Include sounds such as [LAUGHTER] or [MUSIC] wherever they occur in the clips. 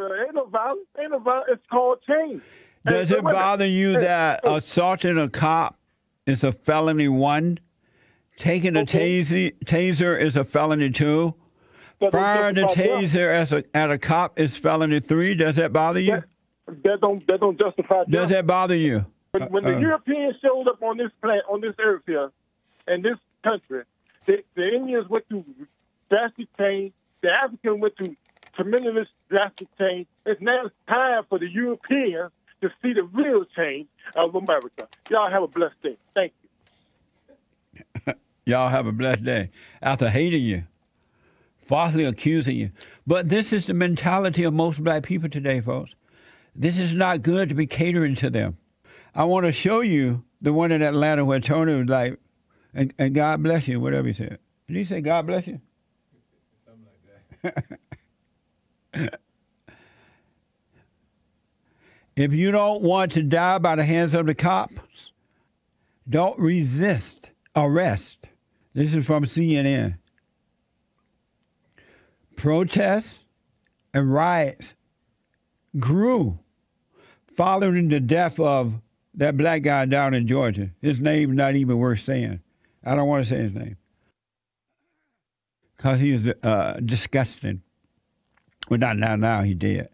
Well, ain't no violence. Ain't no violence. It's called change. Does it bother you that assaulting a cop is a felony one? Taking a Okay. taser, taser is a felony two? Firing a taser as a, at a cop is felony three? Does that bother you? That, that don't that don't justify Does that bother you? When, when the Uh, uh. Europeans showed up on this planet, on this earth here, in this country, the, the Indians went through drastic change. The Africans went through tremendous drastic change. It's now time for the Europeans to see the real change of America. Y'all have a blessed day. Thank you. [LAUGHS] Y'all have a blessed day. After hating you, falsely accusing you. But this is the mentality of most black people today, folks. This is not good to be catering to them. I want to show you the one in Atlanta where Tony was like, and, and God bless you, whatever he said. Did he say God bless you? [LAUGHS] [LAUGHS] if you don't want to die by the hands of the cops, don't resist arrest. This is from CNN. Protests and riots grew following the death of that black guy down in Georgia. His name's not even worth saying. I don't want to say his name because he is uh, disgusting. Well, not now, now he did.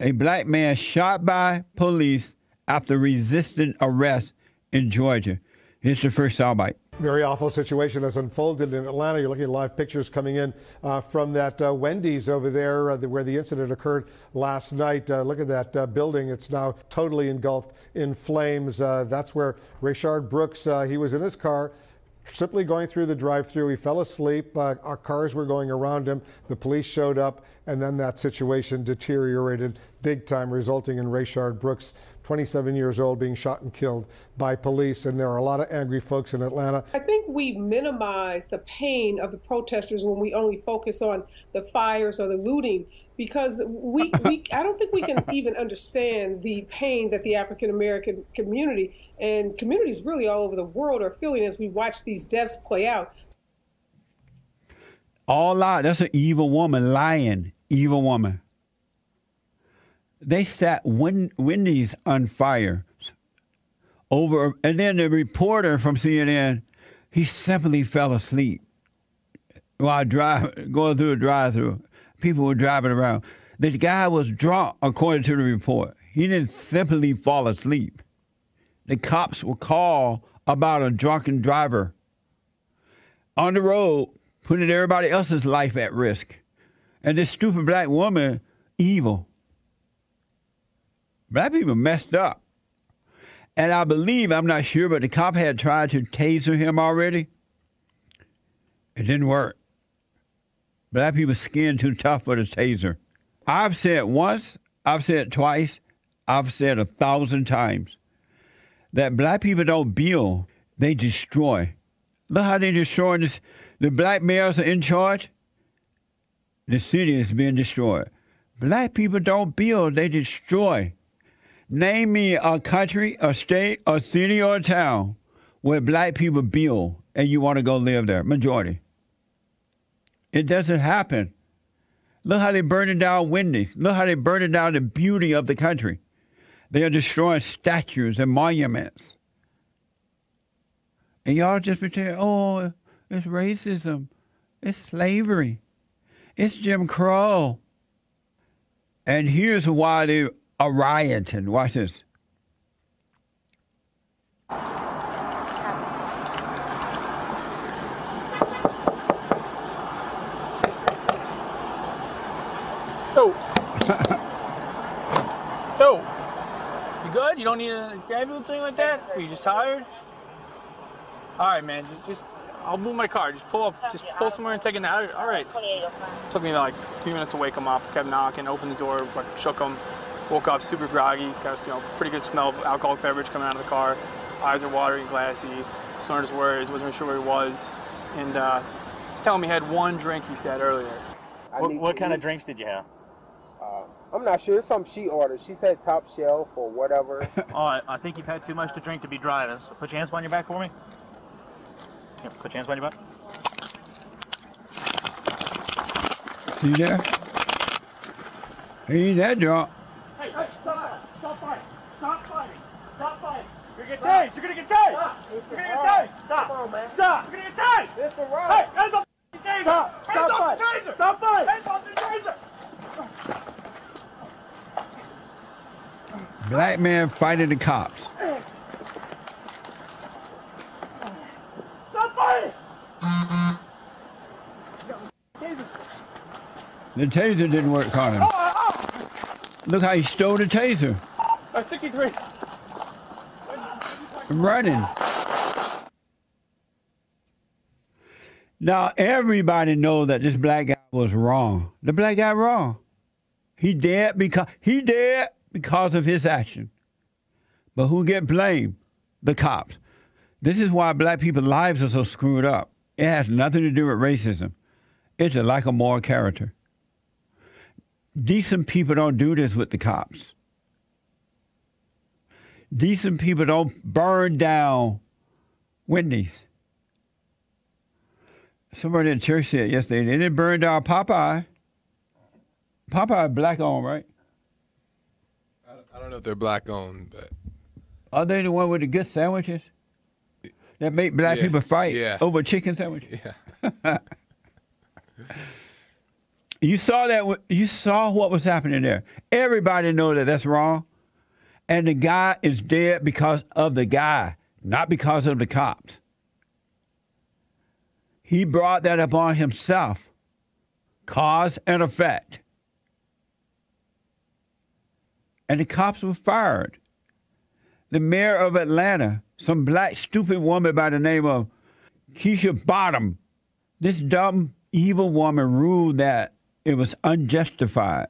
A black man shot by police after resisting arrest in Georgia. Here's the first soundbite. Very awful situation has unfolded in Atlanta. You're looking at live pictures coming in uh, from that uh, Wendy's over there uh, the, where the incident occurred last night. Uh, look at that uh, building. It's now totally engulfed in flames. Uh, that's where Rayshard Brooks, he was in his car simply going through the drive-through. He fell asleep. Uh, our cars were going around him. The police showed up, and then that situation deteriorated big time, resulting in Rayshard Brooks, 27 years old, being shot and killed by police. And there are a lot of angry folks in Atlanta. I think we minimize the pain of the protesters when we only focus on the fires or the looting because we, we I don't think we can [LAUGHS] even understand the pain that the African American community and communities really all over the world are feeling as we watch these deaths play out. All out. That's an evil woman lying. Evil woman. They set Wen- Wendy's on fire over, and then the reporter from CNN, he simply fell asleep while drive, going through a drive-through. People were driving around. The guy was drunk, according to the report. He didn't simply fall asleep. The cops will call about a drunken driver on the road, putting everybody else's life at risk. And this stupid black woman, evil. Black people messed up. And I believe, I'm not sure, but the cop had tried to taser him already. It didn't work. Black people's skin too tough for the taser. I've said once, I've said twice, I've said a thousand times that black people don't build, they destroy. Look how they destroying this. The black males are in charge. The city is being destroyed. Black people don't build, they destroy. Name me a country, a state, a city, or a town where black people build and you want to go live there. Majority. It doesn't happen. Look how they burning down Wendy's. Look how they burning down the beauty of the country. They are destroying statues and monuments. And y'all just pretend, oh, it's racism, it's slavery, it's Jim Crow. And here's why they are rioting. Watch this. Yo. [LAUGHS] Yo. You good? You don't need a ambulance or anything like that? Are you just tired? All right, man. Just, just I'll move my car. Just pull up. Just pull somewhere and take a nap. All right. Took me like a few minutes to wake him up. Kept knocking. Opened the door. Like, shook him. Woke up super groggy. Got you know pretty good smell of alcoholic beverage coming out of the car. Eyes are watery and glassy. Started his words. Wasn't really sure where he was. And uh, he's telling me he had one drink. He said earlier. What, what to kind of drinks did you have? I'm not sure. It's something she ordered. She said top shelf or whatever. [LAUGHS] Oh, I, I think you've had too much to drink to be driving. So put your hands behind your back for me. Here, put your hands behind your back. See there? He ain't that drunk. Hey, hey, stop, stop fighting. Stop fighting. Stop fighting. You're gonna get tased. You're gonna get tased. You're gonna get tased. Stop. Come on, man. Stop. You're gonna get tased. It's the road. Hey, hands off the taser. Stop. Stop fighting. Stop fighting. Hands off the taser. Black man fighting the cops. Stop fighting. The taser didn't work on him. Oh, oh. Look how he stole the taser. Uh, 63. I'm running. Now everybody know that this black guy was wrong. The black guy wrong. He dead because he dead because of his action. But who get blamed? The cops. This is why black people's lives are so screwed up. It has nothing to do with racism. It's a lack of moral character. Decent people don't do this with the cops. Decent people don't burn down Wendy's. Somebody in church said yesterday they didn't burn down Popeye. Popeye black owned, right? I don't, I don't know if they're black owned, but Are they the one with the good sandwiches that make black Yeah, people fight yeah. over chicken sandwiches? yeah. [LAUGHS] You saw that. You saw what was happening there. Everybody know that that's wrong, and the guy is dead because of the guy, not because of the cops. He brought that upon himself. Cause and effect. And the cops were fired. The mayor of Atlanta, some black stupid woman by the name of Keisha Bottom, this dumb, evil woman ruled that it was unjustified.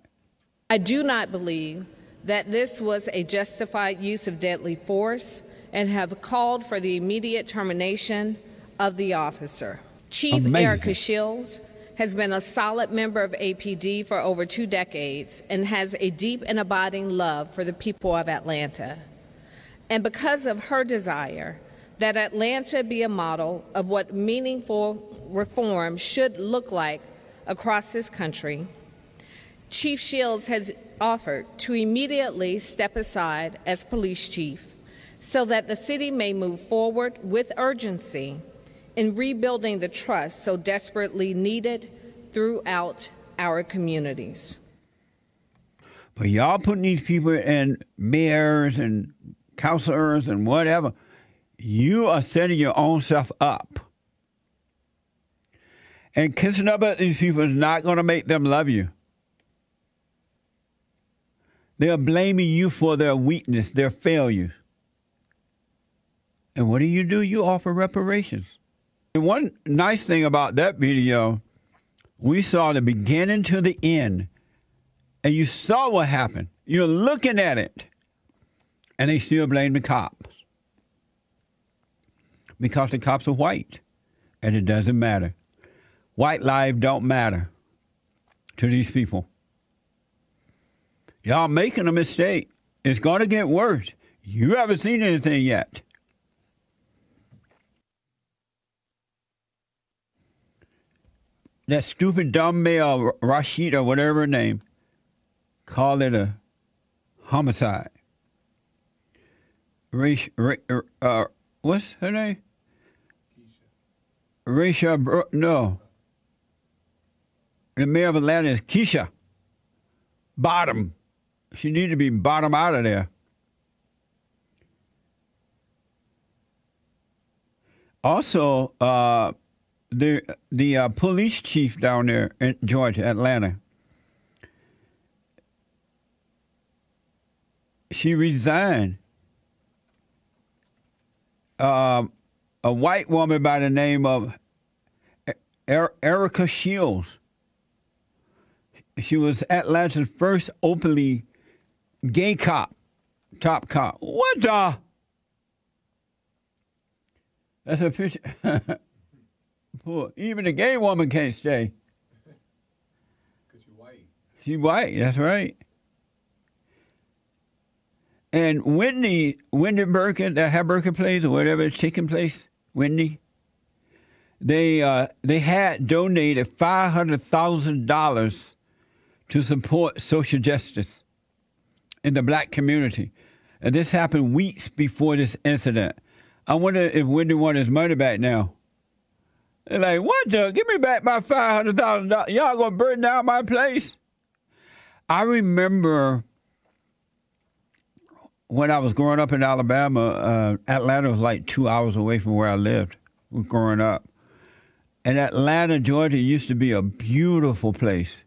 I do not believe that this was a justified use of deadly force and have called for the immediate termination of the officer. Chief Amazing. Erika Shields has been a solid member of APD for over two decades and has a deep and abiding love for the people of Atlanta. And because of her desire that Atlanta be a model of what meaningful reform should look like across this country, Chief Shields has offered to immediately step aside as police chief so that the city may move forward with urgency in rebuilding the trust so desperately needed throughout our communities. But y'all putting these people in mayors and counselors and whatever, you are setting your own self up. And kissing up at these people is not going to make them love you. They're blaming you for their weakness, their failures. And what do you do? You offer reparations. One nice thing about that video, we saw the beginning to the end, and you saw what happened. You're looking at it, and they still blame the cops because the cops are white, and it doesn't matter. White lives don't matter to these people. Y'all making a mistake. It's going to get worse. You haven't seen anything yet. That stupid dumb male, Rashid or whatever her name, called it a homicide. Ra, uh, what's her name? Raisha, Bro- no. The mayor of Atlanta is Keisha. Bottom. She need to be bottom out of there. Also, uh, the the uh, police chief down there in Georgia, Atlanta. She resigned. Um, a white woman by the name of Er- Erika Shields. She was Atlanta's first openly gay cop, top cop. What the? That's a picture. [LAUGHS] Poor. Even a gay woman can't stay. Because you're white. She's white. That's right. And Whitney, Wendy Birkin, that had Birkin place or whatever it's taking place, Wendy. They uh, they had donated five hundred thousand dollars to support social justice in the black community. And this happened weeks before this incident. I wonder if Wendy wants his money back now. They're like, what the? Give me back my $500,000. Y'all gonna burn down my place? I remember when I was growing up in Alabama, uh, Atlanta was like two hours away from where I lived growing up. And Atlanta, Georgia used to be a beautiful place.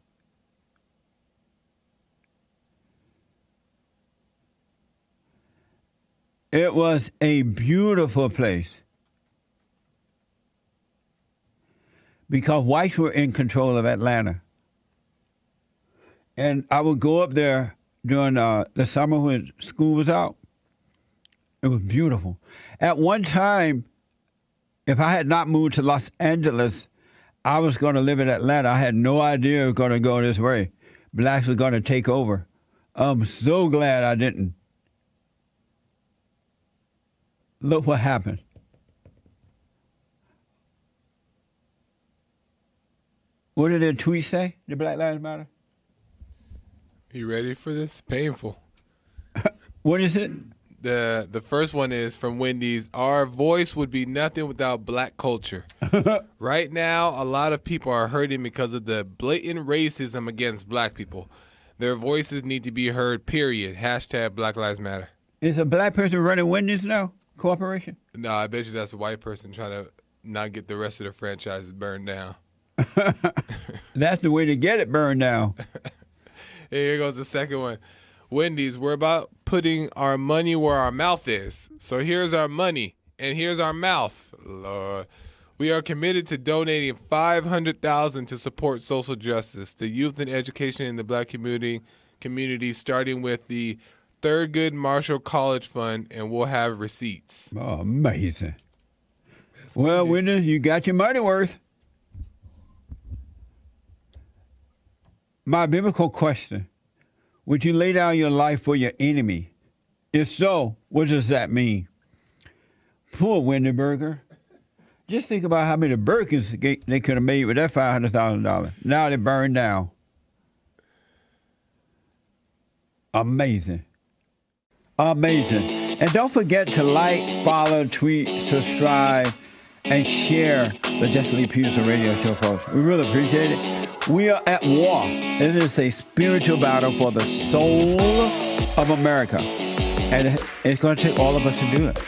It was a beautiful place because whites were in control of Atlanta. And I would go up there during uh, the summer when school was out. It was beautiful. At one time, if I had not moved to Los Angeles, I was going to live in Atlanta. I had no idea it was going to go this way. Blacks were going to take over. I'm so glad I didn't. Look what happened. What did the tweet say? The Black Lives Matter? You ready for this? Painful. [LAUGHS] what is it? The the first one is from Wendy's. Our voice would be nothing without black culture. [LAUGHS] right now, a lot of people are hurting because of the blatant racism against black people. Their voices need to be heard. Period. Hashtag Black Lives Matter. Is a black person running Wendy's now? Corporation? No, I bet you that's a white person trying to not get the rest of the franchises burned down. [LAUGHS] that's the way to get it burned down. [LAUGHS] Here goes the second one. Wendy's, we're about putting our money where our mouth is. So here's our money and here's our mouth. Lord. We are committed to donating 500,000 to support social justice, the youth and education in the black community community starting with the Thurgood Marshall College Fund and we'll have receipts. Oh, amazing. That's well, Wendy, you got your money worth. My biblical question Would you lay down your life for your enemy? If so, what does that mean? Poor Wendy Berger. Just think about how many Birkins they could have made with that $500,000. Now they burned down. Amazing. Amazing. And don't forget to like, follow, tweet, subscribe, and share the Jesse Lee Peterson radio show, folks. We really appreciate it. We are at war. It is a spiritual battle for the soul of America. And it's going to take all of us to do it.